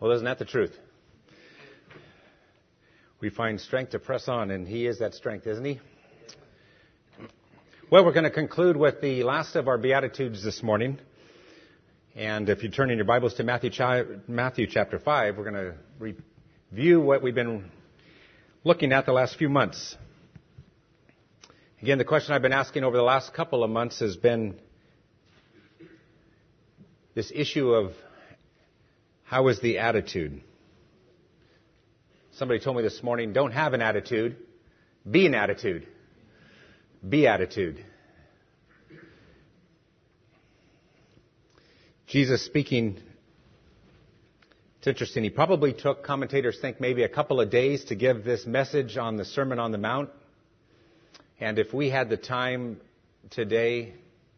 Well, isn't that the truth? We find strength to press on, and He is that strength, isn't He? Well, we're going to conclude with the last of our Beatitudes this morning. And if you turn in your Bibles to Matthew, Matthew chapter 5, we're going to review what we've been looking at the last few months. Again, the question I've been asking over the last couple of months has been this issue of how is the attitude? Somebody told me this morning, don't have an attitude, be an attitude. Be attitude. Jesus speaking, it's interesting. He probably took, commentators think, maybe a couple of days to give this message on the Sermon on the Mount. And if we had the time today,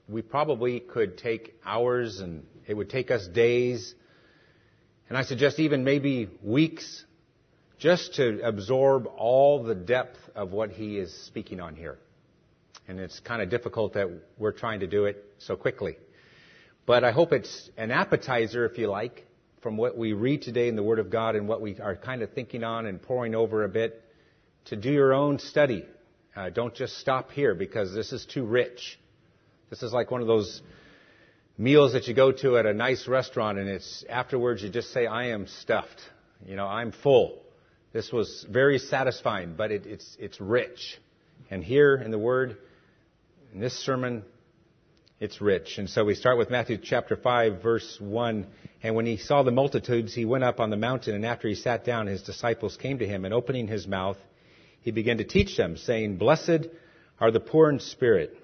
we probably could take hours and it would take us days and I suggest even maybe weeks just to absorb all the depth of what he is speaking on here. And it's kind of difficult that we're trying to do it so quickly. But I hope it's an appetizer, if you like, from what we read today in the Word of God and what we are kind of thinking on and poring over a bit to do your own study. Uh, don't just stop here because this is too rich. This is like one of those meals that you go to at a nice restaurant and it's afterwards you just say, I am stuffed. You know, I'm full. This was very satisfying, but it, it's, it's rich. And here in the Word, in this sermon, it's rich. And so we start with Matthew chapter 5, verse 1. And when he saw the multitudes, he went up on the mountain, and after he sat down, his disciples came to him, and opening his mouth, he began to teach them, saying, Blessed are the poor in spirit,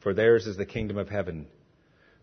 for theirs is the kingdom of heaven.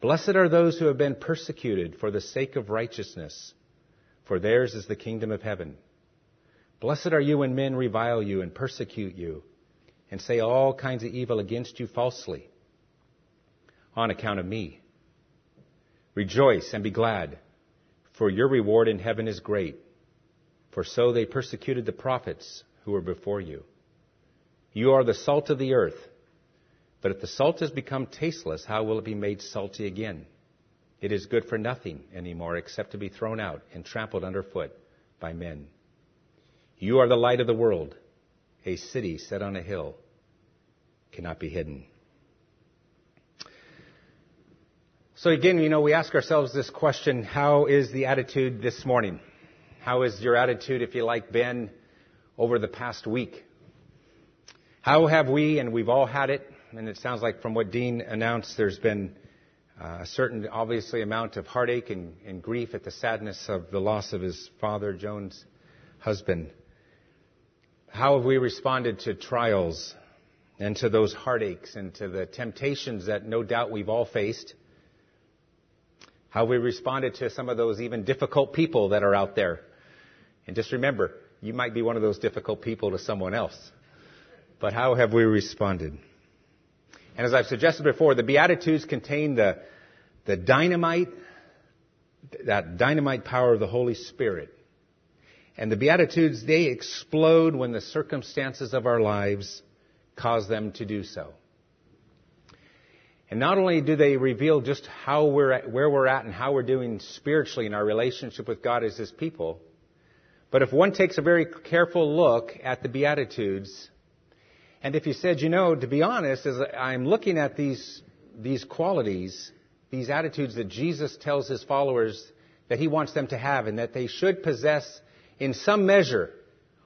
Blessed are those who have been persecuted for the sake of righteousness, for theirs is the kingdom of heaven. Blessed are you when men revile you and persecute you, and say all kinds of evil against you falsely, on account of me. Rejoice and be glad, for your reward in heaven is great, for so they persecuted the prophets who were before you. You are the salt of the earth. But if the salt has become tasteless, how will it be made salty again? It is good for nothing anymore except to be thrown out and trampled underfoot by men. You are the light of the world. A city set on a hill cannot be hidden. So again, you know, we ask ourselves this question, how is the attitude this morning? How is your attitude, if you like, been over the past week? How have we, and we've all had it, and it sounds like from what Dean announced, there's been uh, a certain, obviously, amount of heartache and, and grief at the sadness of the loss of his father, Joan's husband. How have we responded to trials and to those heartaches and to the temptations that no doubt we've all faced? How have we responded to some of those even difficult people that are out there? And just remember, you might be one of those difficult people to someone else. But how have we responded? And as I've suggested before, the Beatitudes contain the, the dynamite, that dynamite power of the Holy Spirit. And the Beatitudes, they explode when the circumstances of our lives cause them to do so. And not only do they reveal just how we're at, where we're at and how we're doing spiritually in our relationship with God as His people, but if one takes a very careful look at the Beatitudes, and if you said, you know, to be honest, as I'm looking at these, these qualities, these attitudes that Jesus tells his followers that he wants them to have and that they should possess in some measure,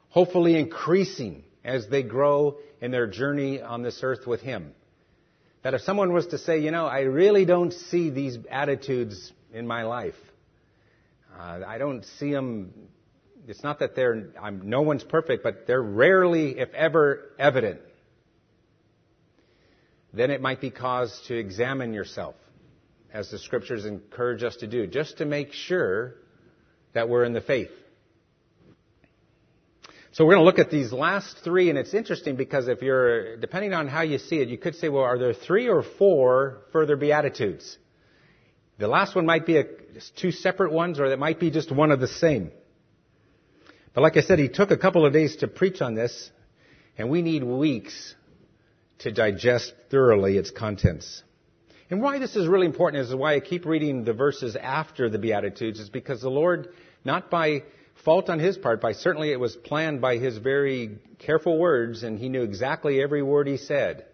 hopefully increasing as they grow in their journey on this earth with him. That if someone was to say, you know, I really don't see these attitudes in my life, uh, I don't see them it's not that they're, I'm, no one's perfect, but they're rarely, if ever, evident. Then it might be cause to examine yourself, as the scriptures encourage us to do, just to make sure that we're in the faith. So we're going to look at these last three, and it's interesting because if you're, depending on how you see it, you could say, well, are there three or four further Beatitudes? The last one might be a, two separate ones, or it might be just one of the same. But like I said, he took a couple of days to preach on this, and we need weeks to digest thoroughly its contents. And why this is really important is why I keep reading the verses after the Beatitudes is because the Lord, not by fault on his part, by certainly it was planned by his very careful words, and he knew exactly every word he said.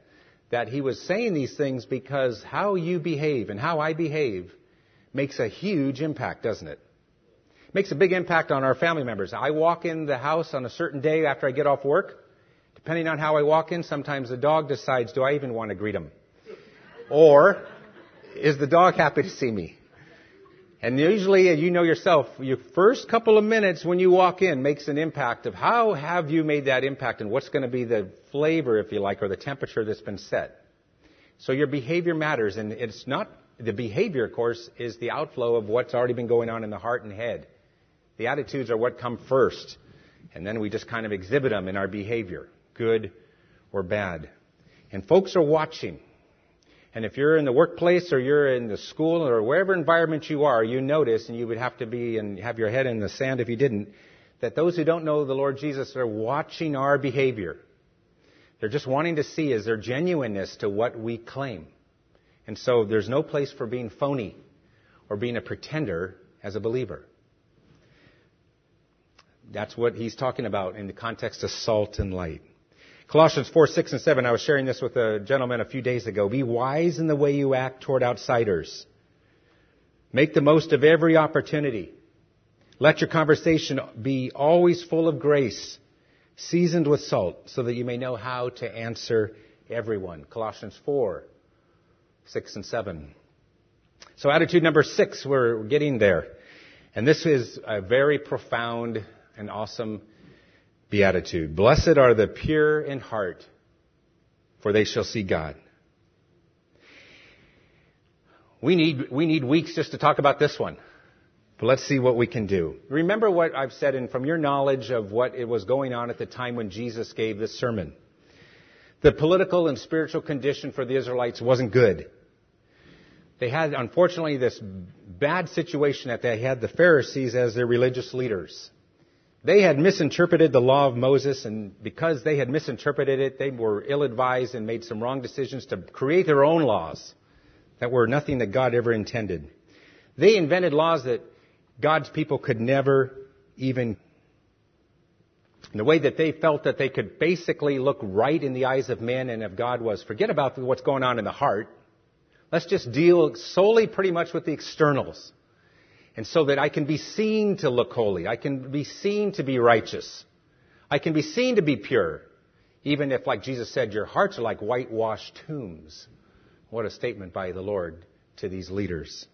That he was saying these things because how you behave and how I behave makes a huge impact, doesn't it? Makes a big impact on our family members. I walk in the house on a certain day after I get off work. Depending on how I walk in, sometimes the dog decides, do I even want to greet him? Or is the dog happy to see me? And usually, you know yourself, your first couple of minutes when you walk in makes an impact of how have you made that impact and what's going to be the flavor, if you like, or the temperature that's been set. So your behavior matters, and it's not, the behavior, of course, is the outflow of what's already been going on in the heart and head. The attitudes are what come first, and then we just kind of exhibit them in our behavior, good or bad. And folks are watching. And if you're in the workplace or you're in the school or wherever environment you are, you notice, and you would have to be and have your head in the sand if you didn't, that those who don't know the Lord Jesus are watching our behavior. They're just wanting to see is there genuineness to what we claim. And so there's no place for being phony or being a pretender as a believer. That's what he's talking about in the context of salt and light. Colossians 4, 6, and 7, I was sharing this with a gentleman a few days ago. Be wise in the way you act toward outsiders. Make the most of every opportunity. Let your conversation be always full of grace, seasoned with salt, so that you may know how to answer everyone. Colossians 4, 6, and 7. So attitude number six, we're getting there. And this is a very profound and awesome beatitude. Blessed are the pure in heart, for they shall see God. We need, we need weeks just to talk about this one. But let's see what we can do. Remember what I've said, and from your knowledge of what it was going on at the time when Jesus gave this sermon. The political and spiritual condition for the Israelites wasn't good. They had, unfortunately, this bad situation that they had the Pharisees as their religious leaders. They had misinterpreted the law of Moses, and because they had misinterpreted it, they were ill advised and made some wrong decisions to create their own laws that were nothing that God ever intended. They invented laws that God's people could never even, the way that they felt that they could basically look right in the eyes of men and of God was forget about what's going on in the heart. Let's just deal solely pretty much with the externals. And so that I can be seen to look holy. I can be seen to be righteous. I can be seen to be pure. Even if, like Jesus said, your hearts are like whitewashed tombs. What a statement by the Lord to these leaders.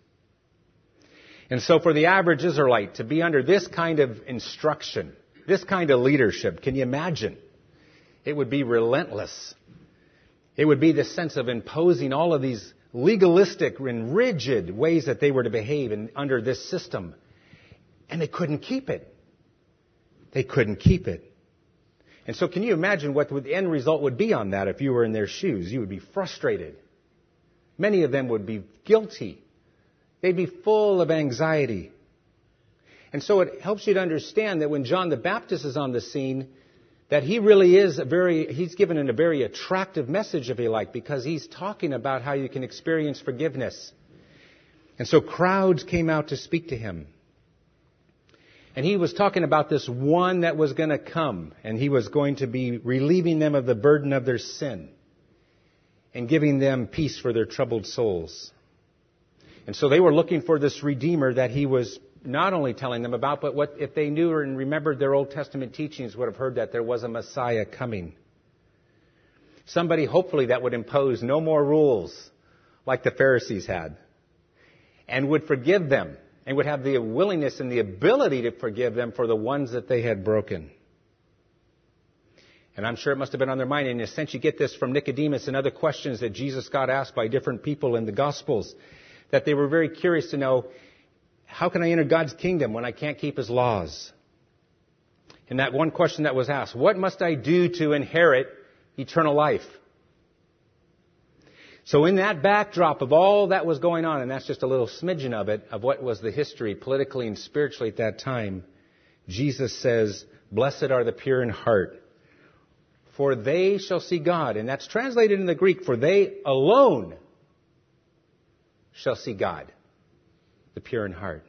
And so for the average Israelite to be under this kind of instruction, this kind of leadership, can you imagine? It would be relentless. It would be the sense of imposing all of these legalistic and rigid ways that they were to behave in, under this system. And they couldn't keep it. They couldn't keep it. And so can you imagine what the end result would be on that if you were in their shoes? You would be frustrated. Many of them would be guilty. They'd be full of anxiety. And so it helps you to understand that when John the Baptist is on the scene, that he really is a very, he's given in a very attractive message, if you like, because he's talking about how you can experience forgiveness. And so crowds came out to speak to him. And he was talking about this one that was going to come, and he was going to be relieving them of the burden of their sin and giving them peace for their troubled souls. And so they were looking for this Redeemer that he was not only telling them about, but what if they knew and remembered their Old Testament teachings would have heard that there was a Messiah coming. Somebody hopefully that would impose no more rules like the Pharisees had and would forgive them and would have the willingness and the ability to forgive them for the ones that they had broken. And I'm sure it must have been on their mind. In a sense, you get this from Nicodemus and other questions that Jesus got asked by different people in the Gospels, that they were very curious to know how can I enter God's kingdom when I can't keep His laws? And that one question that was asked, what must I do to inherit eternal life? So in that backdrop of all that was going on, and that's just a little smidgen of it, of what was the history politically and spiritually at that time, Jesus says, blessed are the pure in heart, for they shall see God. And that's translated in the Greek, for they alone shall see God, the pure in heart.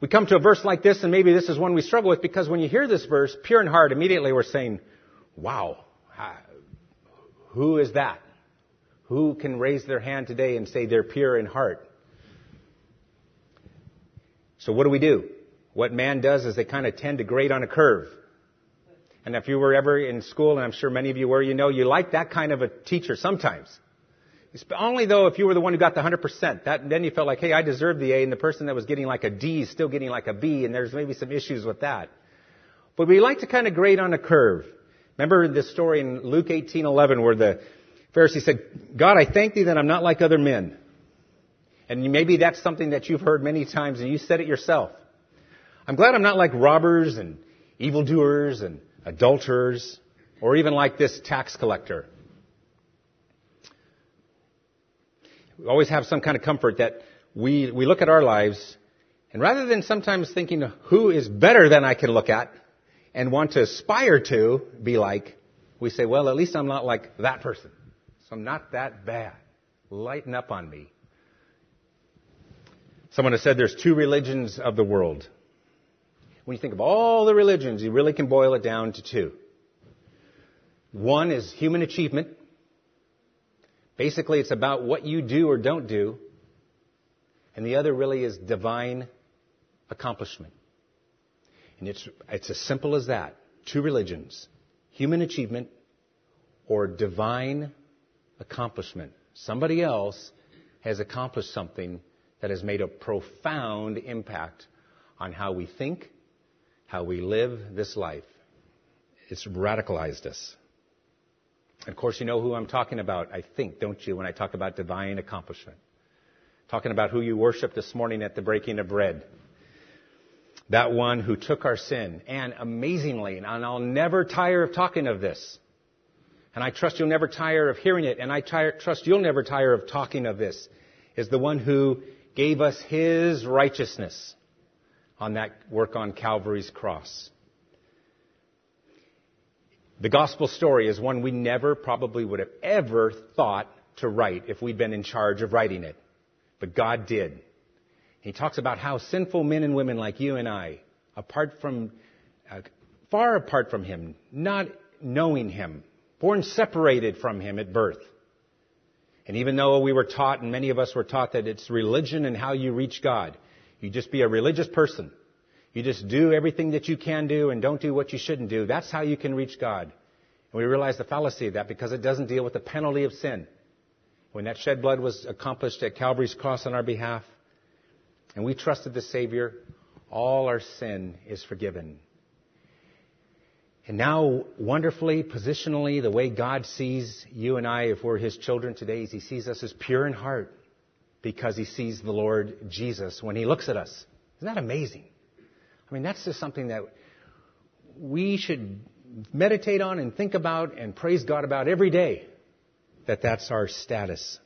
We come to a verse like this, and maybe this is one we struggle with because when you hear this verse, pure in heart, immediately we're saying, wow, who is that? Who can raise their hand today and say they're pure in heart? So what do we do? What man does is they kind of tend to grade on a curve. And if you were ever in school, and I'm sure many of you were, you know you like that kind of a teacher sometimes. Only though if you were the one who got the 100%, that, then you felt like, hey, I deserve the A, and the person that was getting like a D is still getting like a B, and there's maybe some issues with that. But we like to kind of grade on a curve. Remember the story in Luke 18:11 where the Pharisee said, God, I thank thee that I'm not like other men. And maybe that's something that you've heard many times and you said it yourself. I'm glad I'm not like robbers and evildoers and adulterers or even like this tax collector. We always have some kind of comfort that we, we look at our lives and rather than sometimes thinking who is better than I can look at and want to aspire to be like, we say, well, at least I'm not like that person. So I'm not that bad. Lighten up on me. Someone has said there's two religions of the world. When you think of all the religions, you really can boil it down to two. One is human achievement. Basically, it's about what you do or don't do. And the other really is divine accomplishment. And it's, it's as simple as that. Two religions. Human achievement or divine accomplishment. Somebody else has accomplished something that has made a profound impact on how we think, how we live this life. It's radicalized us. Of course, you know who I'm talking about, I think, don't you, when I talk about divine accomplishment. Talking about who you worship this morning at the breaking of bread. That one who took our sin. And amazingly, and I'll never tire of talking of this, and I trust you'll never tire of hearing it, and I tire, trust you'll never tire of talking of this, is the one who gave us his righteousness on that work on Calvary's cross. The gospel story is one we never probably would have ever thought to write if we'd been in charge of writing it. But God did. He talks about how sinful men and women like you and I, apart from, uh, far apart from Him, not knowing Him, born separated from Him at birth. And even though we were taught, and many of us were taught that it's religion and how you reach God, you just be a religious person. You just do everything that you can do and don't do what you shouldn't do. That's how you can reach God. And we realize the fallacy of that because it doesn't deal with the penalty of sin. When that shed blood was accomplished at Calvary's cross on our behalf, and we trusted the Savior, all our sin is forgiven. And now, wonderfully, positionally, the way God sees you and I, if we're His children today, is He sees us as pure in heart because He sees the Lord Jesus when He looks at us. Isn't that amazing? I mean, that's just something that we should meditate on and think about and praise God about every day, that that's our status.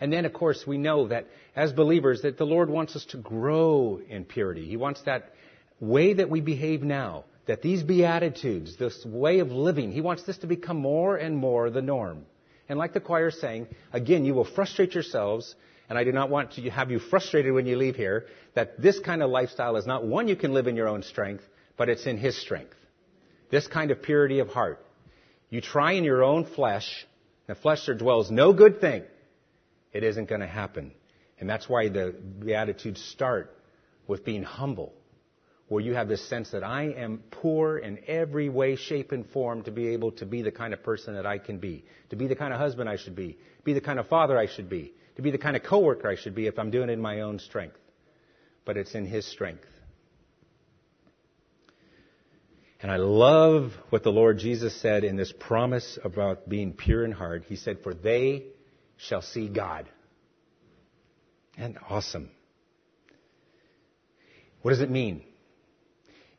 And then, of course, we know that as believers, that the Lord wants us to grow in purity. He wants that way that we behave now that these Beatitudes, this way of living, he wants this to become more and more the norm. And like the choir is saying, again, you will frustrate yourselves, and I do not want to have you frustrated when you leave here, that this kind of lifestyle is not one you can live in your own strength, but it's in his strength. This kind of purity of heart. You try in your own flesh, the flesh there dwells no good thing. It isn't going to happen. And that's why the Beatitudes start with being humble where you have this sense that I am poor in every way, shape, and form to be able to be the kind of person that I can be, to be the kind of husband I should be, be the kind of father I should be, to be the kind of coworker I should be if I'm doing it in my own strength. But it's in His strength. And I love what the Lord Jesus said in this promise about being pure in heart. He said, For they shall see God. And awesome. What does it mean?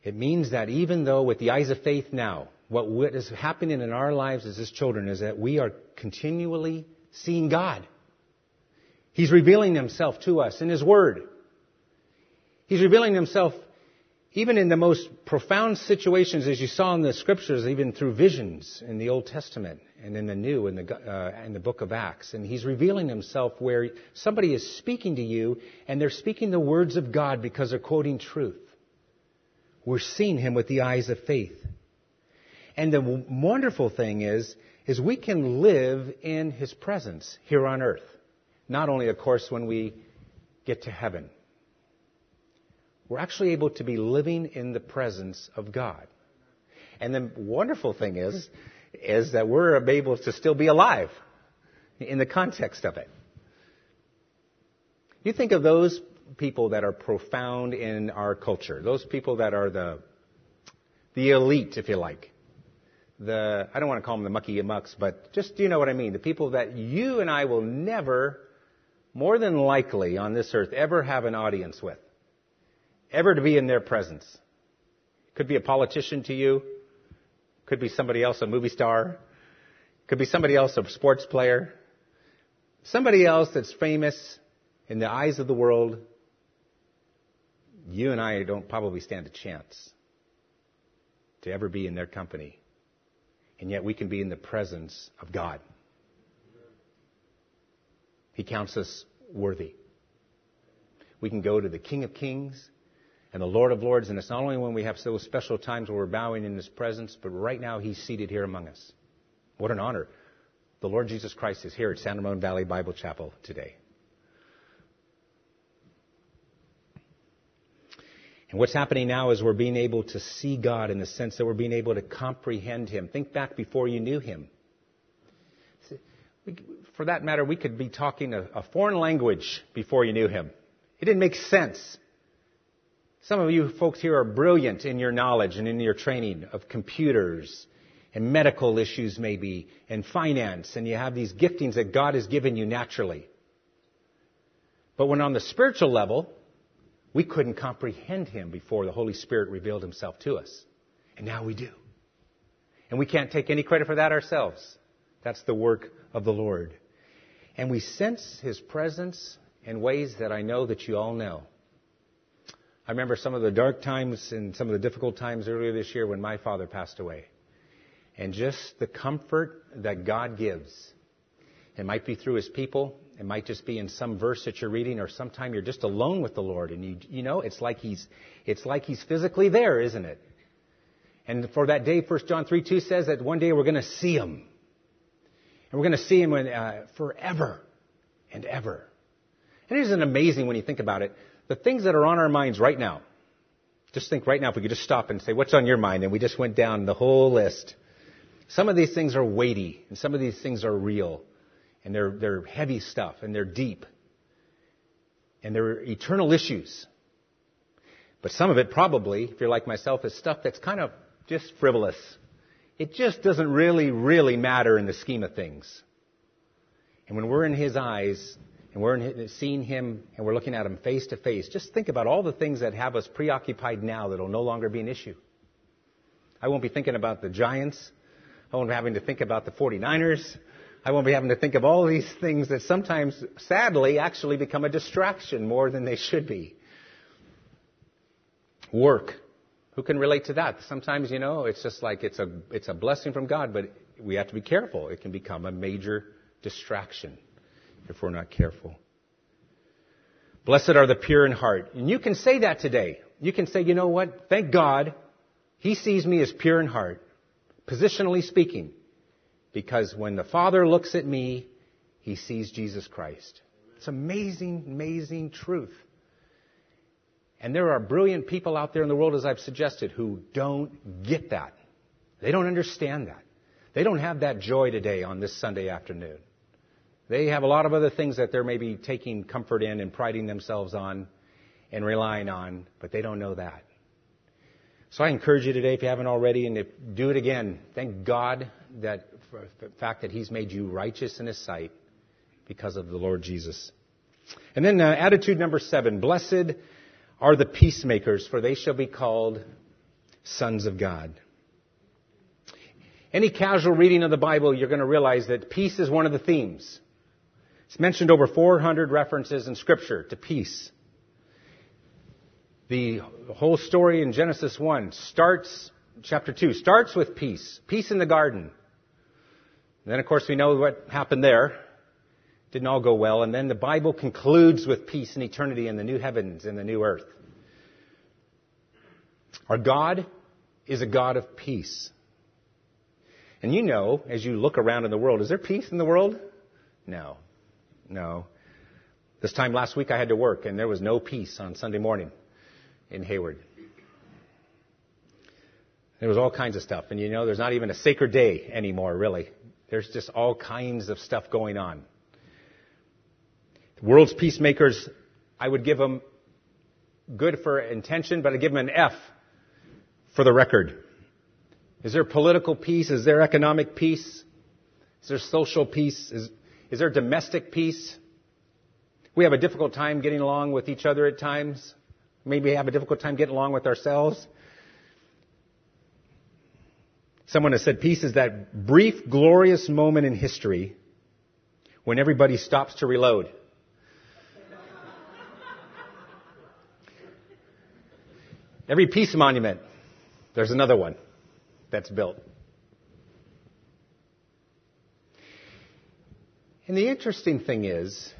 It means that even though with the eyes of faith now, what is happening in our lives as his children is that we are continually seeing God. He's revealing himself to us in his word. He's revealing himself even in the most profound situations, as you saw in the scriptures, even through visions in the Old Testament and in the New, in the, uh, in the book of Acts. And he's revealing himself where somebody is speaking to you and they're speaking the words of God because they're quoting truth. We're seeing him with the eyes of faith. And the wonderful thing is, is we can live in his presence here on earth. Not only, of course, when we get to heaven. We're actually able to be living in the presence of God. And the wonderful thing is, is that we're able to still be alive in the context of it. You think of those people that are profound in our culture, those people that are the, the elite, if you like. The, I don't want to call them the mucky mucks, but just, you know what I mean? The people that you and I will never, more than likely on this earth, ever have an audience with ever to be in their presence. Could be a politician to you. Could be somebody else, a movie star. Could be somebody else, a sports player. Somebody else that's famous in the eyes of the world. You and I don't probably stand a chance to ever be in their company. And yet we can be in the presence of God. He counts us worthy. We can go to the King of Kings and the Lord of Lords. And it's not only when we have those special times where we're bowing in His presence, but right now He's seated here among us. What an honor. The Lord Jesus Christ is here at San Ramon Valley Bible Chapel today. And what's happening now is we're being able to see God in the sense that we're being able to comprehend Him. Think back before you knew Him. For that matter, we could be talking a, a foreign language before you knew Him. It didn't make sense. Some of you folks here are brilliant in your knowledge and in your training of computers and medical issues maybe and finance and you have these giftings that God has given you naturally. But when on the spiritual level, we couldn't comprehend Him before the Holy Spirit revealed Himself to us. And now we do. And we can't take any credit for that ourselves. That's the work of the Lord. And we sense His presence in ways that I know that you all know. I remember some of the dark times and some of the difficult times earlier this year when my father passed away. And just the comfort that God gives. It might be through his people. It might just be in some verse that you're reading or sometime you're just alone with the Lord and you, you know, it's like he's, it's like he's physically there, isn't it? And for that day, 1 John 3, 2 says that one day we're going to see him. And we're going to see him uh, forever and ever. And it isn't amazing when you think about it the things that are on our minds right now. Just think right now if we could just stop and say, what's on your mind? And we just went down the whole list. Some of these things are weighty, and some of these things are real, and they're, they're heavy stuff, and they're deep, and they're eternal issues. But some of it probably, if you're like myself, is stuff that's kind of just frivolous. It just doesn't really, really matter in the scheme of things. And when we're in His eyes, and we're seeing him and we're looking at him face to face, just think about all the things that have us preoccupied now that will no longer be an issue. I won't be thinking about the Giants. I won't be having to think about the 49ers. I won't be having to think of all these things that sometimes, sadly, actually become a distraction more than they should be. Work. Who can relate to that? Sometimes, you know, it's just like it's a, it's a blessing from God, but we have to be careful. It can become a major distraction if we're not careful. Blessed are the pure in heart. And you can say that today. You can say, you know what? Thank God He sees me as pure in heart, positionally speaking. Because when the Father looks at me, He sees Jesus Christ. It's amazing, amazing truth. And there are brilliant people out there in the world, as I've suggested, who don't get that. They don't understand that. They don't have that joy today on this Sunday afternoon. They have a lot of other things that they're maybe taking comfort in and priding themselves on and relying on, but they don't know that. So I encourage you today, if you haven't already, and if, do it again. Thank God that for the fact that He's made you righteous in His sight because of the Lord Jesus. And then uh, attitude number seven: Blessed are the peacemakers, for they shall be called sons of God. Any casual reading of the Bible, you're going to realize that peace is one of the themes. It's mentioned over 400 references in Scripture to peace. The whole story in Genesis 1 starts, chapter 2, starts with peace. Peace in the garden. And then, of course, we know what happened there. Didn't all go well. And then the Bible concludes with peace and eternity in the new heavens and the new earth. Our God is a God of peace. And you know, as you look around in the world, is there peace in the world? No. No. This time last week I had to work and there was no peace on Sunday morning in Hayward. There was all kinds of stuff. And you know, there's not even a sacred day anymore, really. There's just all kinds of stuff going on. The world's peacemakers, I would give them good for intention, but I'd give them an F for the record. Is there political peace? Is there economic peace? Is there social peace? Is, is there domestic peace? We have a difficult time getting along with each other at times. Maybe have a difficult time getting along with ourselves. Someone has said peace is that brief, glorious moment in history when everybody stops to reload. Every peace monument, there's another one that's built. And the interesting thing is,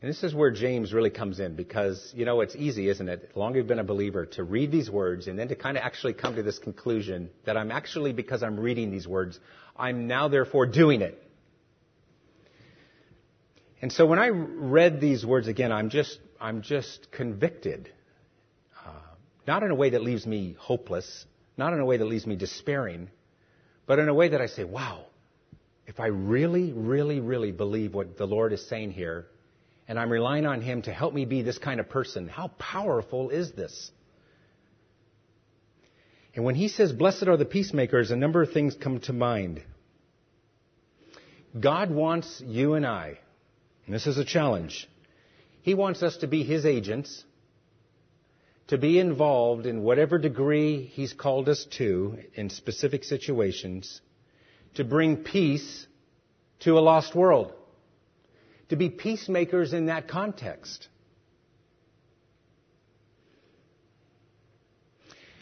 and this is where James really comes in because, you know, it's easy, isn't it? Long you've been a believer, to read these words and then to kind of actually come to this conclusion that I'm actually, because I'm reading these words, I'm now therefore doing it. And so when I read these words again, I'm just, I'm just convicted. Not in a way that leaves me hopeless, not in a way that leaves me despairing, but in a way that I say, wow, if I really, really, really believe what the Lord is saying here, and I'm relying on Him to help me be this kind of person, how powerful is this? And when He says, blessed are the peacemakers, a number of things come to mind. God wants you and I, and this is a challenge, He wants us to be His agents to be involved in whatever degree He's called us to in specific situations to bring peace to a lost world. To be peacemakers in that context.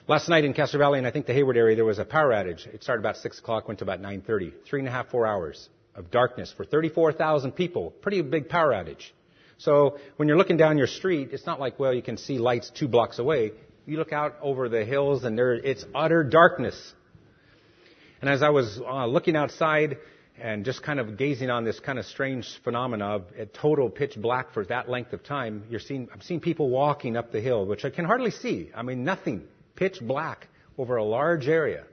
Last night in Castro Valley and I think the Hayward area, there was a power outage. It started about 6 o'clock, went to about 9.30. Three and a half, four hours of darkness for 34,000 people. Pretty big power outage. So when you're looking down your street, it's not like, well, you can see lights two blocks away. You look out over the hills and there, it's utter darkness. And as I was uh, looking outside and just kind of gazing on this kind of strange phenomena of total pitch black for that length of time, you're seeing, I'm seeing people walking up the hill, which I can hardly see. I mean, nothing. Pitch black over a large area.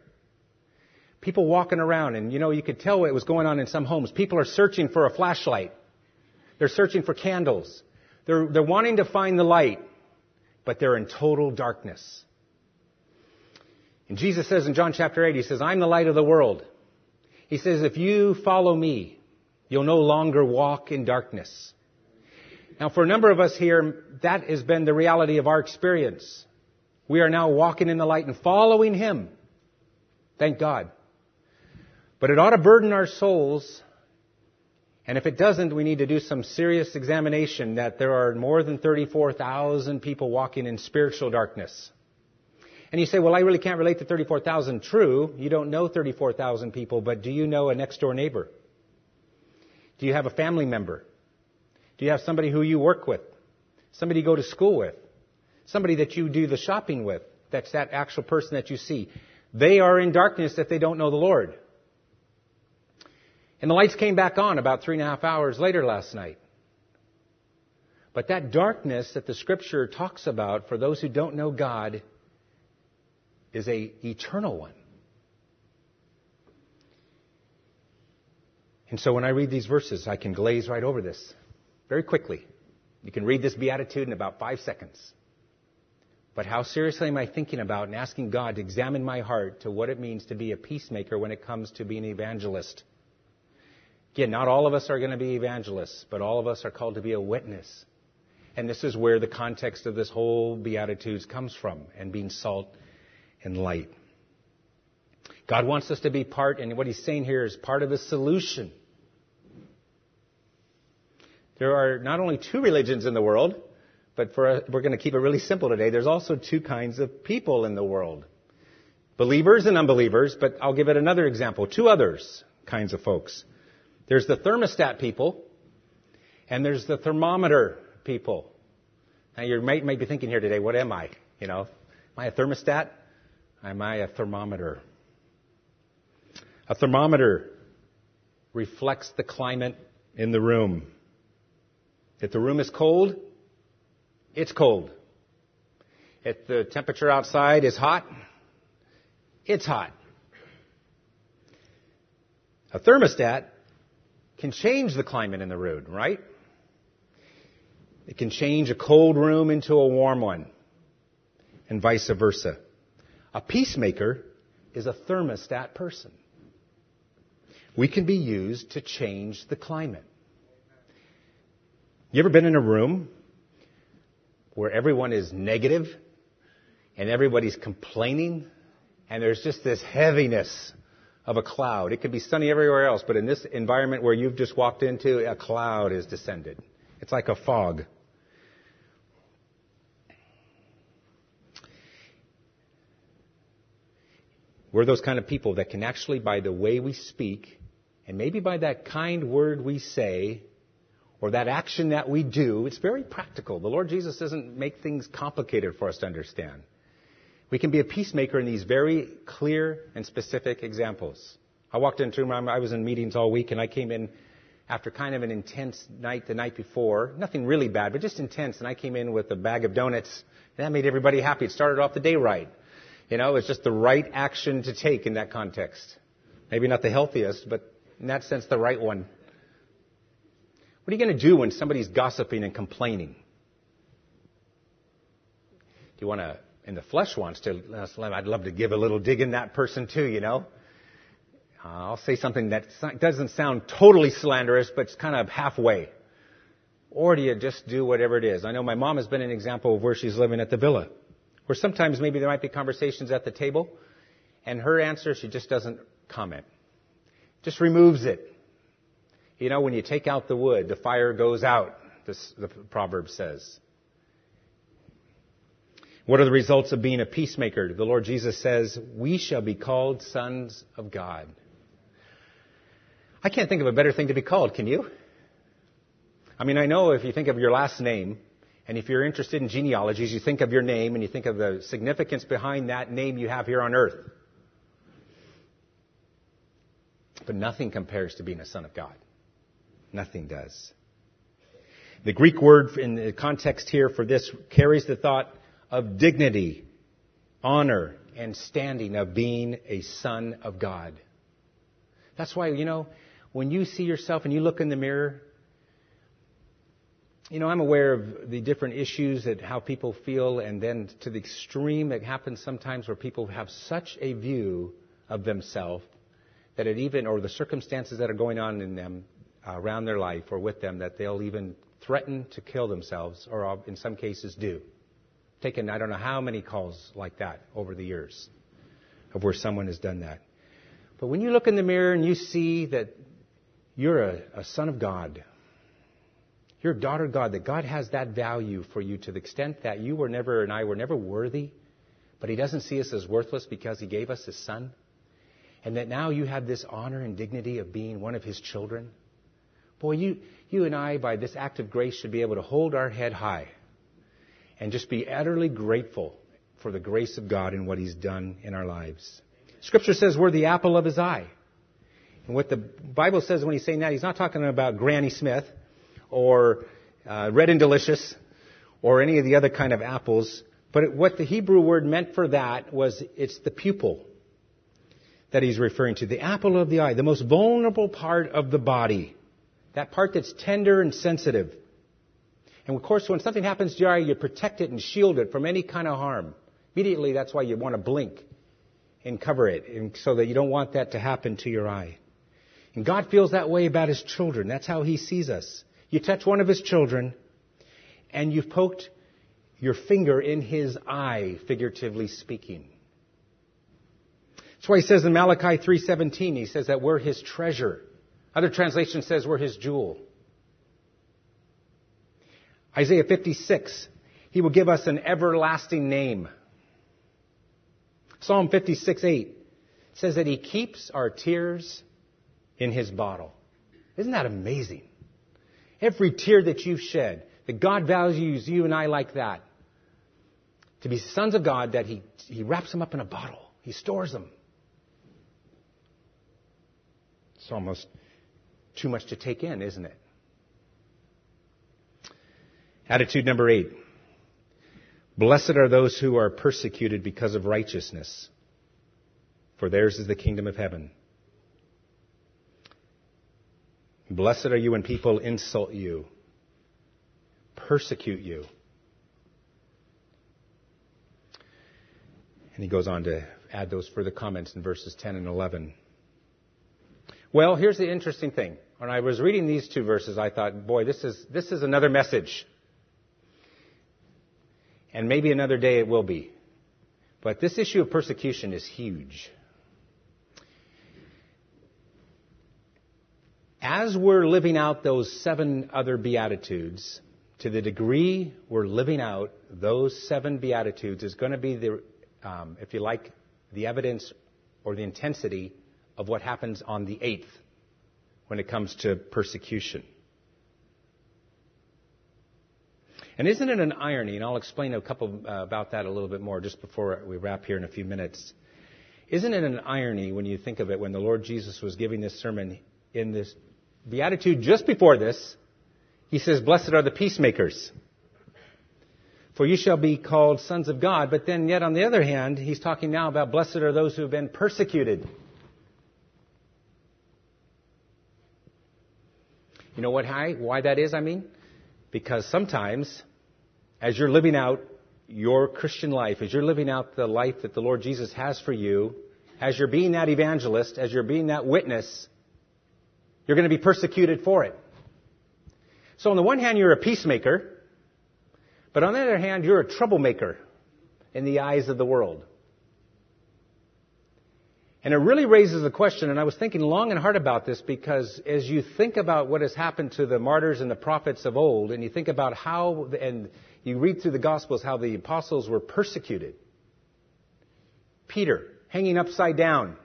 People walking around and, you know, you could tell what was going on in some homes. People are searching for a flashlight they're searching for candles. They're, they're wanting to find the light, but they're in total darkness. And Jesus says in John chapter 8, He says, I'm the light of the world. He says, if you follow me, you'll no longer walk in darkness. Now, for a number of us here, that has been the reality of our experience. We are now walking in the light and following Him. Thank God. But it ought to burden our souls and if it doesn't, we need to do some serious examination that there are more than 34,000 people walking in spiritual darkness. And you say, well, I really can't relate to 34,000. True, you don't know 34,000 people, but do you know a next door neighbor? Do you have a family member? Do you have somebody who you work with? Somebody you go to school with? Somebody that you do the shopping with? That's that actual person that you see. They are in darkness if they don't know the Lord. And the lights came back on about three and a half hours later last night. But that darkness that the scripture talks about for those who don't know God is a eternal one. And so when I read these verses, I can glaze right over this very quickly. You can read this beatitude in about five seconds. But how seriously am I thinking about and asking God to examine my heart to what it means to be a peacemaker when it comes to being an evangelist? Again, not all of us are going to be evangelists, but all of us are called to be a witness. And this is where the context of this whole Beatitudes comes from, and being salt and light. God wants us to be part, and what he's saying here is part of the solution. There are not only two religions in the world, but for, we're going to keep it really simple today. There's also two kinds of people in the world. Believers and unbelievers, but I'll give it another example. Two others kinds of folks. There's the thermostat people, and there's the thermometer people. Now you might, might be thinking here today, what am I? You know, am I a thermostat? Am I a thermometer? A thermometer reflects the climate in the room. If the room is cold, it's cold. If the temperature outside is hot, it's hot. A thermostat can change the climate in the room, right? It can change a cold room into a warm one, and vice versa. A peacemaker is a thermostat person. We can be used to change the climate. You ever been in a room where everyone is negative and everybody's complaining and there's just this heaviness of a cloud? It could be sunny everywhere else, but in this environment where you've just walked into, a cloud is descended. It's like a fog. We're those kind of people that can actually, by the way we speak, and maybe by that kind word we say, or that action that we do, it's very practical. The Lord Jesus doesn't make things complicated for us to understand. We can be a peacemaker in these very clear and specific examples. I walked into, I was in meetings all week and I came in after kind of an intense night the night before. Nothing really bad, but just intense. And I came in with a bag of donuts. That made everybody happy. It started off the day right. You know, it's just the right action to take in that context. Maybe not the healthiest, but in that sense, the right one. What are you going to do when somebody's gossiping and complaining? Do you want to, and the flesh wants to, I'd love to give a little dig in that person too, you know? I'll say something that doesn't sound totally slanderous, but it's kind of halfway. Or do you just do whatever it is? I know my mom has been an example of where she's living at the villa. Where sometimes maybe there might be conversations at the table, and her answer, she just doesn't comment. Just removes it. You know, when you take out the wood, the fire goes out, this, the proverb says. What are the results of being a peacemaker? The Lord Jesus says, we shall be called sons of God. I can't think of a better thing to be called, can you? I mean, I know if you think of your last name, and if you're interested in genealogies, you think of your name and you think of the significance behind that name you have here on earth. But nothing compares to being a son of God. Nothing does. The Greek word in the context here for this carries the thought of dignity, honor, and standing of being a son of God. That's why, you know, when you see yourself and you look in the mirror, you know, I'm aware of the different issues that how people feel, and then to the extreme that happens sometimes where people have such a view of themselves that it even, or the circumstances that are going on in them uh, around their life or with them, that they'll even threaten to kill themselves, or uh, in some cases do. Taken, I don't know how many calls like that over the years of where someone has done that. But when you look in the mirror and you see that you're a, a son of God, you're a daughter of God, that God has that value for you to the extent that you were never, and I were never worthy, but He doesn't see us as worthless because He gave us His Son. And that now you have this honor and dignity of being one of His children. Boy, you, you and I, by this act of grace, should be able to hold our head high and just be utterly grateful for the grace of God and what He's done in our lives. Scripture says we're the apple of His eye. And what the Bible says when He's saying that, He's not talking about Granny Smith or uh, red and delicious or any of the other kind of apples. But what the Hebrew word meant for that was it's the pupil that he's referring to. The apple of the eye, the most vulnerable part of the body. That part that's tender and sensitive. And of course, when something happens to your eye, you protect it and shield it from any kind of harm. Immediately, that's why you want to blink and cover it, and so that you don't want that to happen to your eye. And God feels that way about His children. That's how He sees us. You touch one of his children, and you've poked your finger in his eye, figuratively speaking. That's why he says in Malachi 3:17, he says that we're his treasure. Other translation says we're his jewel. Isaiah 56, he will give us an everlasting name. Psalm 56, 8 says that he keeps our tears in his bottle. Isn't that amazing? Every tear that you've shed, that God values you and I like that. To be sons of God, that he, he wraps them up in a bottle. He stores them. It's almost too much to take in, isn't it? Attitude number eight. Blessed are those who are persecuted because of righteousness, for theirs is the kingdom of heaven. Blessed are you when people insult you, persecute you. And he goes on to add those further comments in verses 10 and 11. Well, here's the interesting thing. When I was reading these two verses, I thought, boy, this is, this is another message. And maybe another day it will be. But this issue of persecution is huge. As we're living out those seven other Beatitudes, to the degree we're living out those seven Beatitudes is going to be the, um, if you like, the evidence or the intensity of what happens on the eighth when it comes to persecution. And isn't it an irony, and I'll explain a couple uh, about that a little bit more just before we wrap here in a few minutes. Isn't it an irony when you think of it when the Lord Jesus was giving this sermon in this beatitude just before this, he says, Blessed are the peacemakers, for you shall be called sons of God. But then, yet on the other hand, he's talking now about blessed are those who have been persecuted. You know what, why that is, I mean? Because sometimes, as you're living out your Christian life, as you're living out the life that the Lord Jesus has for you, as you're being that evangelist, as you're being that witness, you're going to be persecuted for it. So on the one hand, you're a peacemaker, but on the other hand, you're a troublemaker in the eyes of the world. And it really raises the question, and I was thinking long and hard about this because as you think about what has happened to the martyrs and the prophets of old, and you think about how, and you read through the Gospels how the apostles were persecuted. Peter, hanging upside down.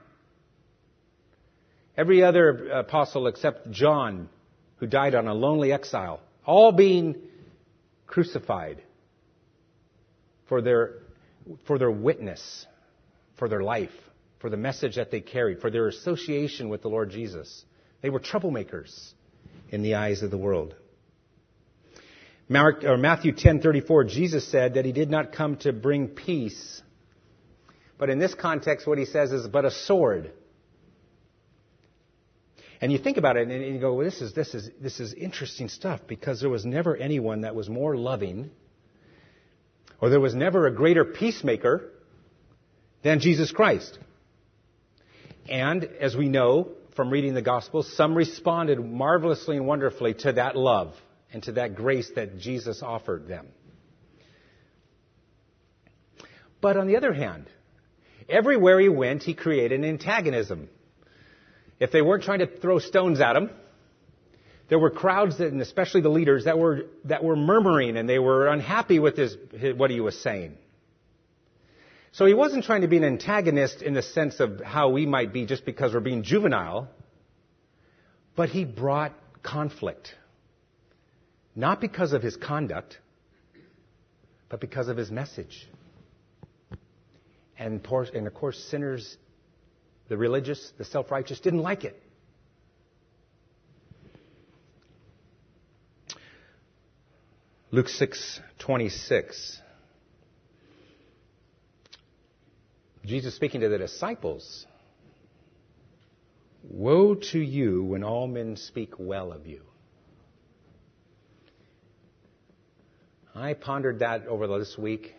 Every other apostle except John, who died on a lonely exile, all being crucified for their, for their witness, for their life for the message that they carried, for their association with the Lord Jesus. They were troublemakers in the eyes of the world. Mark, Matthew 10:34, Jesus said that he did not come to bring peace. But in this context, what he says is but a sword. And you think about it and you go, well, this is, this is, this is interesting stuff because there was never anyone that was more loving or there was never a greater peacemaker than Jesus Christ. And as we know from reading the Gospels, some responded marvelously and wonderfully to that love and to that grace that Jesus offered them. But on the other hand, everywhere he went, he created an antagonism. If they weren't trying to throw stones at him, there were crowds, that, and especially the leaders, that were, that were murmuring and they were unhappy with his, his, what he was saying. So he wasn't trying to be an antagonist in the sense of how we might be just because we're being juvenile, but he brought conflict. Not because of his conduct, but because of his message. And, of course, sinners, the religious, the self righteous, didn't like it. Luke 6 26. Jesus speaking to the disciples Woe to you when all men speak well of you. I pondered that over this week.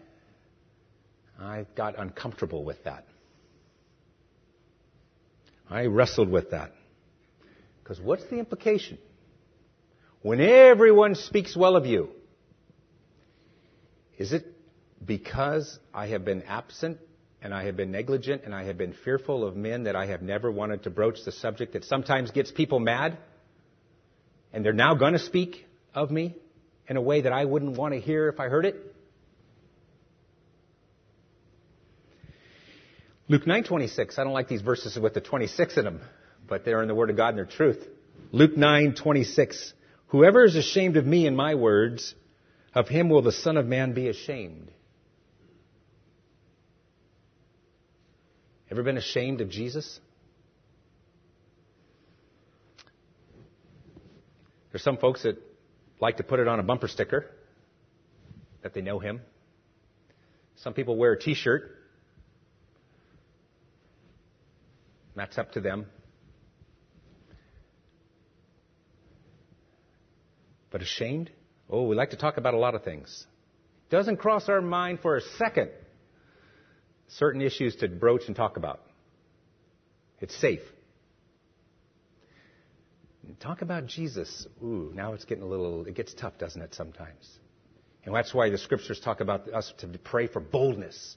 I got uncomfortable with that. I wrestled with that. Because what's the implication? When everyone speaks well of you, Is it because I have been absent and I have been negligent and I have been fearful of men that I have never wanted to broach the subject that sometimes gets people mad? And they're now going to speak of me in a way that I wouldn't want to hear if I heard it? Luke 9:26. I don't like these verses with the 26 in them, but they're in the word of God and they're truth. Luke 9:26. Whoever is ashamed of me and my words, of him will the Son of Man be ashamed. Ever been ashamed of Jesus? There's some folks that like to put it on a bumper sticker that they know him. Some people wear a t-shirt That's up to them. But ashamed? Oh, we like to talk about a lot of things. Doesn't cross our mind for a second certain issues to broach and talk about. It's safe. Talk about Jesus. Ooh, now it's getting a little, it gets tough, doesn't it, sometimes? And that's why the scriptures talk about us to pray for boldness.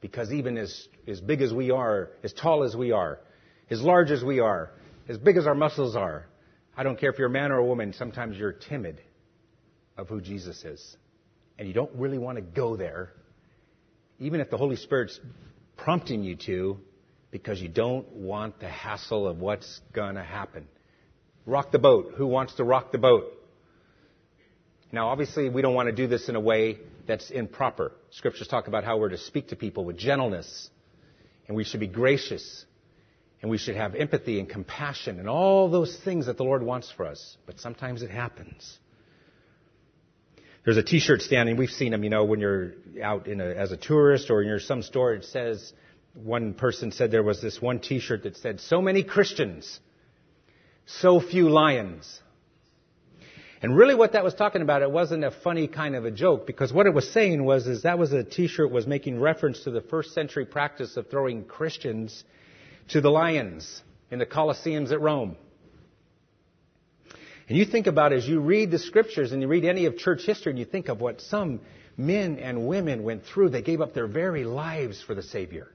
Because even as, as big as we are, as tall as we are, as large as we are, as big as our muscles are, I don't care if you're a man or a woman, sometimes you're timid of who Jesus is. And you don't really want to go there, even if the Holy Spirit's prompting you to, because you don't want the hassle of what's going to happen. Rock the boat. Who wants to rock the boat? Now, obviously, we don't want to do this in a way that's improper. Scriptures talk about how we're to speak to people with gentleness, and we should be gracious, and we should have empathy and compassion, and all those things that the Lord wants for us. But sometimes it happens. There's a T-shirt standing. We've seen them, you know, when you're out in a, as a tourist or in some store. It says, one person said there was this one T-shirt that said, "So many Christians, so few lions." And really what that was talking about, it wasn't a funny kind of a joke, because what it was saying was, is that was a t-shirt was making reference to the first century practice of throwing Christians to the lions in the Colosseums at Rome. And you think about as you read the scriptures and you read any of church history and you think of what some men and women went through, they gave up their very lives for the Savior.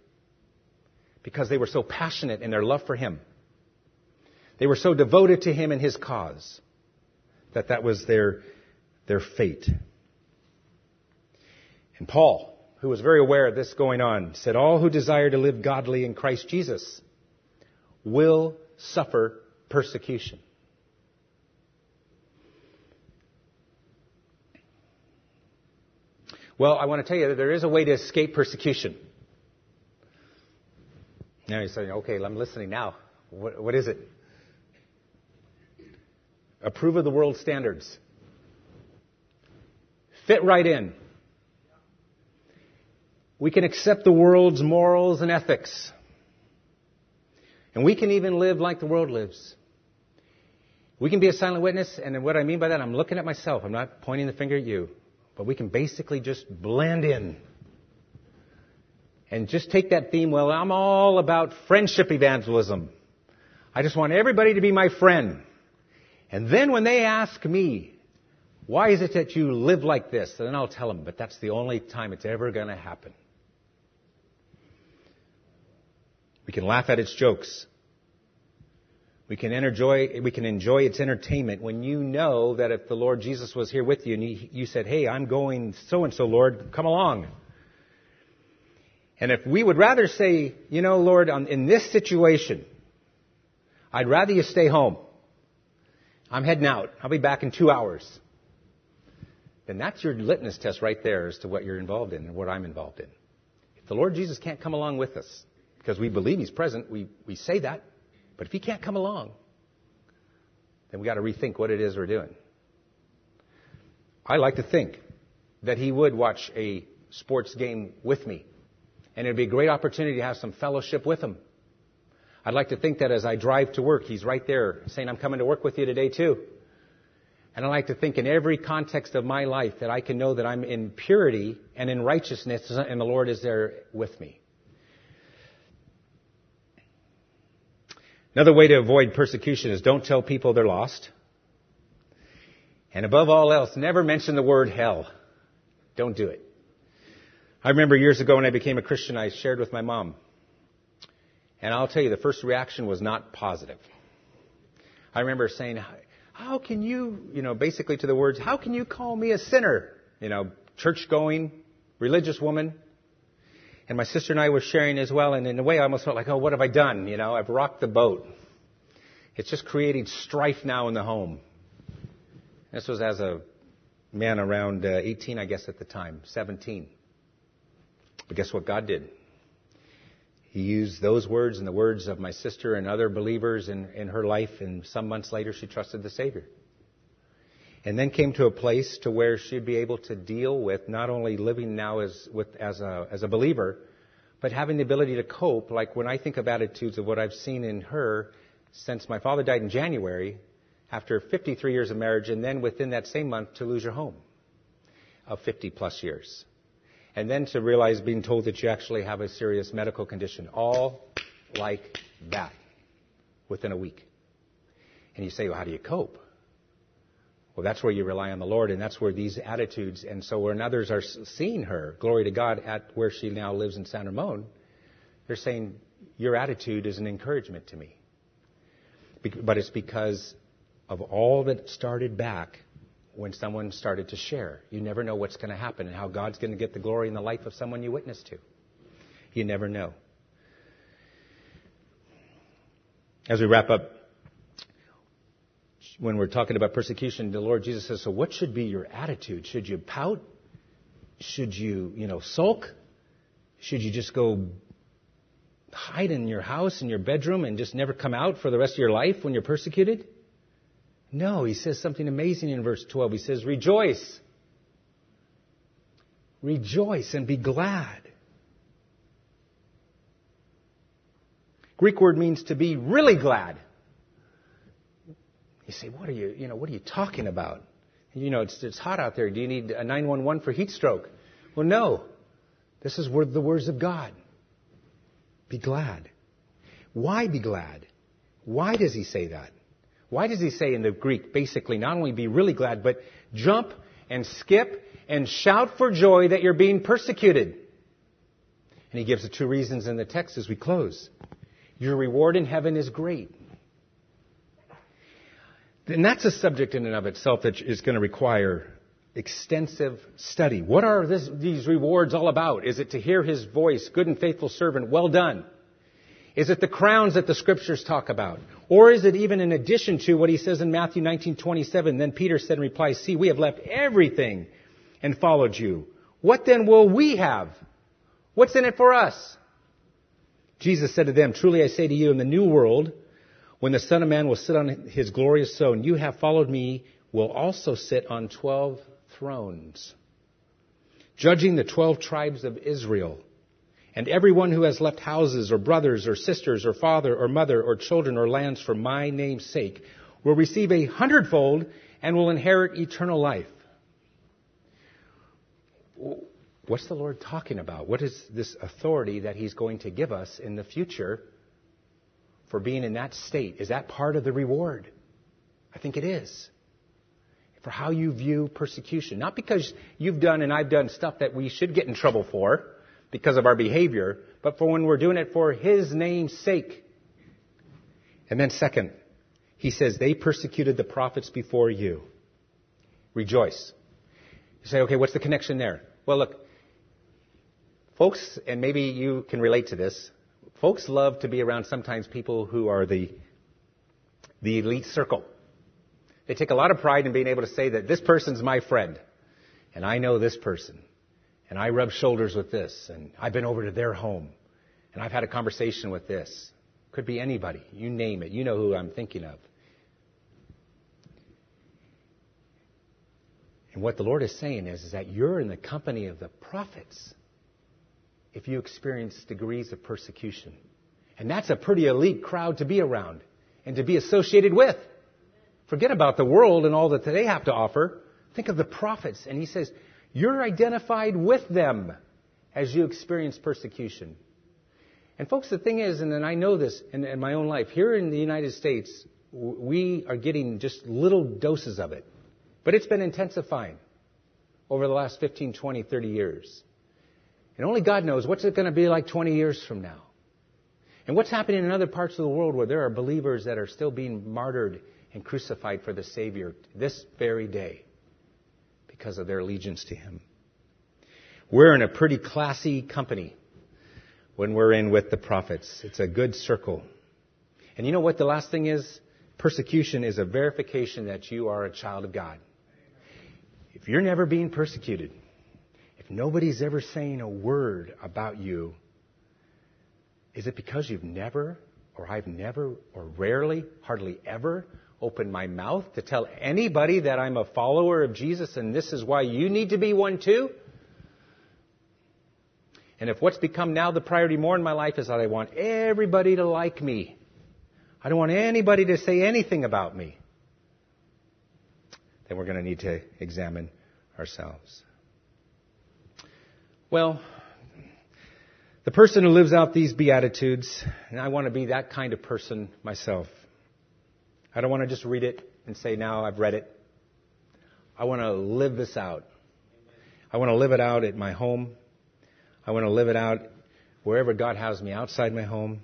Because they were so passionate in their love for Him. They were so devoted to Him and His cause that that was their, their fate. And Paul, who was very aware of this going on, said, All who desire to live godly in Christ Jesus will suffer persecution. Well, I want to tell you that there is a way to escape persecution. Now you're saying, okay, I'm listening now. What, what is it? approve of the world standards, fit right in. We can accept the world's morals and ethics. And we can even live like the world lives. We can be a silent witness, and what I mean by that, I'm looking at myself. I'm not pointing the finger at you. But we can basically just blend in. And just take that theme, well, I'm all about friendship evangelism. I just want everybody to be my friend. And then when they ask me, why is it that you live like this? Then I'll tell them, but that's the only time it's ever going to happen. We can laugh at its jokes. We can enjoy, we can enjoy its entertainment when you know that if the Lord Jesus was here with you and you, you said, hey, I'm going so and so, Lord, come along. And if we would rather say, you know, Lord, in this situation, I'd rather you stay home. I'm heading out. I'll be back in two hours. Then that's your litmus test right there as to what you're involved in and what I'm involved in. If the Lord Jesus can't come along with us, because we believe He's present, we, we say that, but if He can't come along, then we got to rethink what it is we're doing. I like to think that He would watch a sports game with me, and it'd be a great opportunity to have some fellowship with Him. I'd like to think that as I drive to work, He's right there saying, I'm coming to work with you today too. And I like to think in every context of my life that I can know that I'm in purity and in righteousness and the Lord is there with me. Another way to avoid persecution is don't tell people they're lost. And above all else, never mention the word hell. Don't do it. I remember years ago when I became a Christian, I shared with my mom. And I'll tell you, the first reaction was not positive. I remember saying, how can you, you know, basically to the words, how can you call me a sinner? You know, church going, religious woman. And my sister and I were sharing as well, and in a way I almost felt like, oh, what have I done? You know, I've rocked the boat. It's just creating strife now in the home. This was as a man around uh, 18, I guess, at the time, 17. But guess what God did? He used those words and the words of my sister and other believers in, in her life, and some months later she trusted the Savior. And then came to a place to where she'd be able to deal with not only living now as, with, as, a, as a believer, but having the ability to cope. Like when I think of attitudes of what I've seen in her since my father died in January, after 53 years of marriage, and then within that same month to lose your home of 50 plus years and then to realize being told that you actually have a serious medical condition, all like that within a week. And you say, well, how do you cope? Well, that's where you rely on the Lord, and that's where these attitudes, and so when others are seeing her, glory to God, at where she now lives in San Ramon, they're saying, your attitude is an encouragement to me. But it's because of all that started back when someone started to share. You never know what's going to happen and how God's going to get the glory in the life of someone you witness to. You never know. As we wrap up, when we're talking about persecution, the Lord Jesus says, so what should be your attitude? Should you pout? Should you, you know, sulk? Should you just go hide in your house, in your bedroom, and just never come out for the rest of your life when you're persecuted? No, he says something amazing in verse 12. He says, Rejoice. Rejoice and be glad. Greek word means to be really glad. You say, what are you, you know, what are you talking about? You know, it's, it's hot out there. Do you need a 911 for heat stroke? Well, no. This is the words of God. Be glad. Why be glad? Why does he say that? Why does he say in the Greek basically not only be really glad, but jump and skip and shout for joy that you're being persecuted? And he gives the two reasons in the text as we close. Your reward in heaven is great. And that's a subject in and of itself that is going to require extensive study. What are this, these rewards all about? Is it to hear his voice, good and faithful servant, well done? Is it the crowns that the scriptures talk about? Or is it even in addition to what he says in Matthew 19:27? Then Peter said in reply, "See, we have left everything and followed you. What then will we have? What's in it for us?" Jesus said to them, "Truly I say to you, in the new world, when the Son of Man will sit on his glorious throne, you have followed me will also sit on 12 thrones, judging the 12 tribes of Israel." And everyone who has left houses or brothers or sisters or father or mother or children or lands for my name's sake will receive a hundredfold and will inherit eternal life. What's the Lord talking about? What is this authority that He's going to give us in the future for being in that state? Is that part of the reward? I think it is. For how you view persecution. Not because you've done and I've done stuff that we should get in trouble for because of our behavior, but for when we're doing it for His name's sake. And then second, he says, they persecuted the prophets before you. Rejoice. You say, okay, what's the connection there? Well, look, folks, and maybe you can relate to this, folks love to be around sometimes people who are the, the elite circle. They take a lot of pride in being able to say that this person's my friend, and I know this person and I rub shoulders with this, and I've been over to their home, and I've had a conversation with this. Could be anybody. You name it. You know who I'm thinking of. And what the Lord is saying is, is that you're in the company of the prophets if you experience degrees of persecution. And that's a pretty elite crowd to be around and to be associated with. Forget about the world and all that they have to offer. Think of the prophets. And he says, you're identified with them as you experience persecution. And folks, the thing is, and I know this in, in my own life, here in the United States, we are getting just little doses of it. But it's been intensifying. over the last 15, 20, 30 years. And only God knows what's it going to be like 20 years from now. And what's happening in other parts of the world where there are believers that are still being martyred and crucified for the Savior this very day because of their allegiance to Him. We're in a pretty classy company when we're in with the prophets. It's a good circle. And you know what the last thing is? Persecution is a verification that you are a child of God. If you're never being persecuted, if nobody's ever saying a word about you, is it because you've never, or I've never, or rarely, hardly ever opened my mouth to tell anybody that I'm a follower of Jesus and this is why you need to be one too? And if what's become now the priority more in my life is that I want everybody to like me, I don't want anybody to say anything about me, then we're going to need to examine ourselves. Well, the person who lives out these Beatitudes, and I want to be that kind of person myself. I don't want to just read it and say, now I've read it. I want to live this out. I want to live it out at my home. I want to live it out wherever God has me outside my home.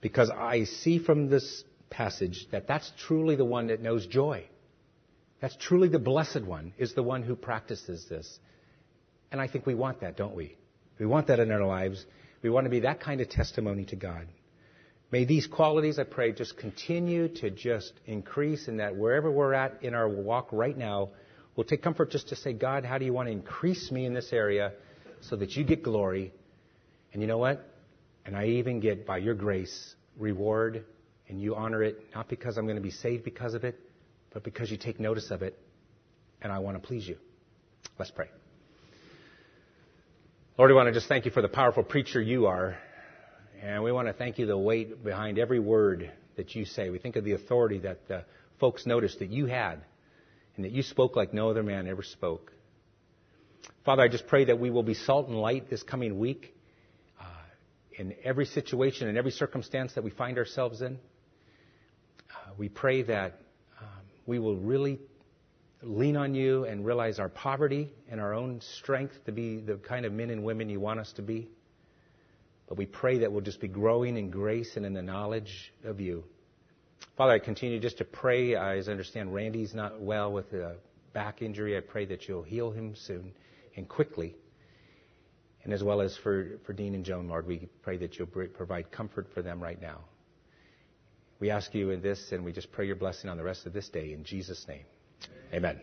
Because I see from this passage that that's truly the one that knows joy. That's truly the blessed one, is the one who practices this. And I think we want that, don't we? We want that in our lives. We want to be that kind of testimony to God. May these qualities, I pray, just continue to just increase in that wherever we're at in our walk right now, we'll take comfort just to say, God, how do you want to increase me in this area so that you get glory? And you know what? And I even get, by your grace, reward and you honor it, not because I'm going to be saved because of it, but because you take notice of it and I want to please you. Let's pray. Lord, we want to just thank you for the powerful preacher you are. And we want to thank you the weight behind every word that you say. We think of the authority that the folks noticed that you had and that you spoke like no other man ever spoke. Father, I just pray that we will be salt and light this coming week uh, in every situation and every circumstance that we find ourselves in. Uh, we pray that um, we will really lean on you and realize our poverty and our own strength to be the kind of men and women you want us to be. But we pray that we'll just be growing in grace and in the knowledge of you. Father, I continue just to pray. I understand Randy's not well with a back injury. I pray that you'll heal him soon and quickly. And as well as for, for Dean and Joan, Lord, we pray that you'll provide comfort for them right now. We ask you in this, and we just pray your blessing on the rest of this day in Jesus' name. Amen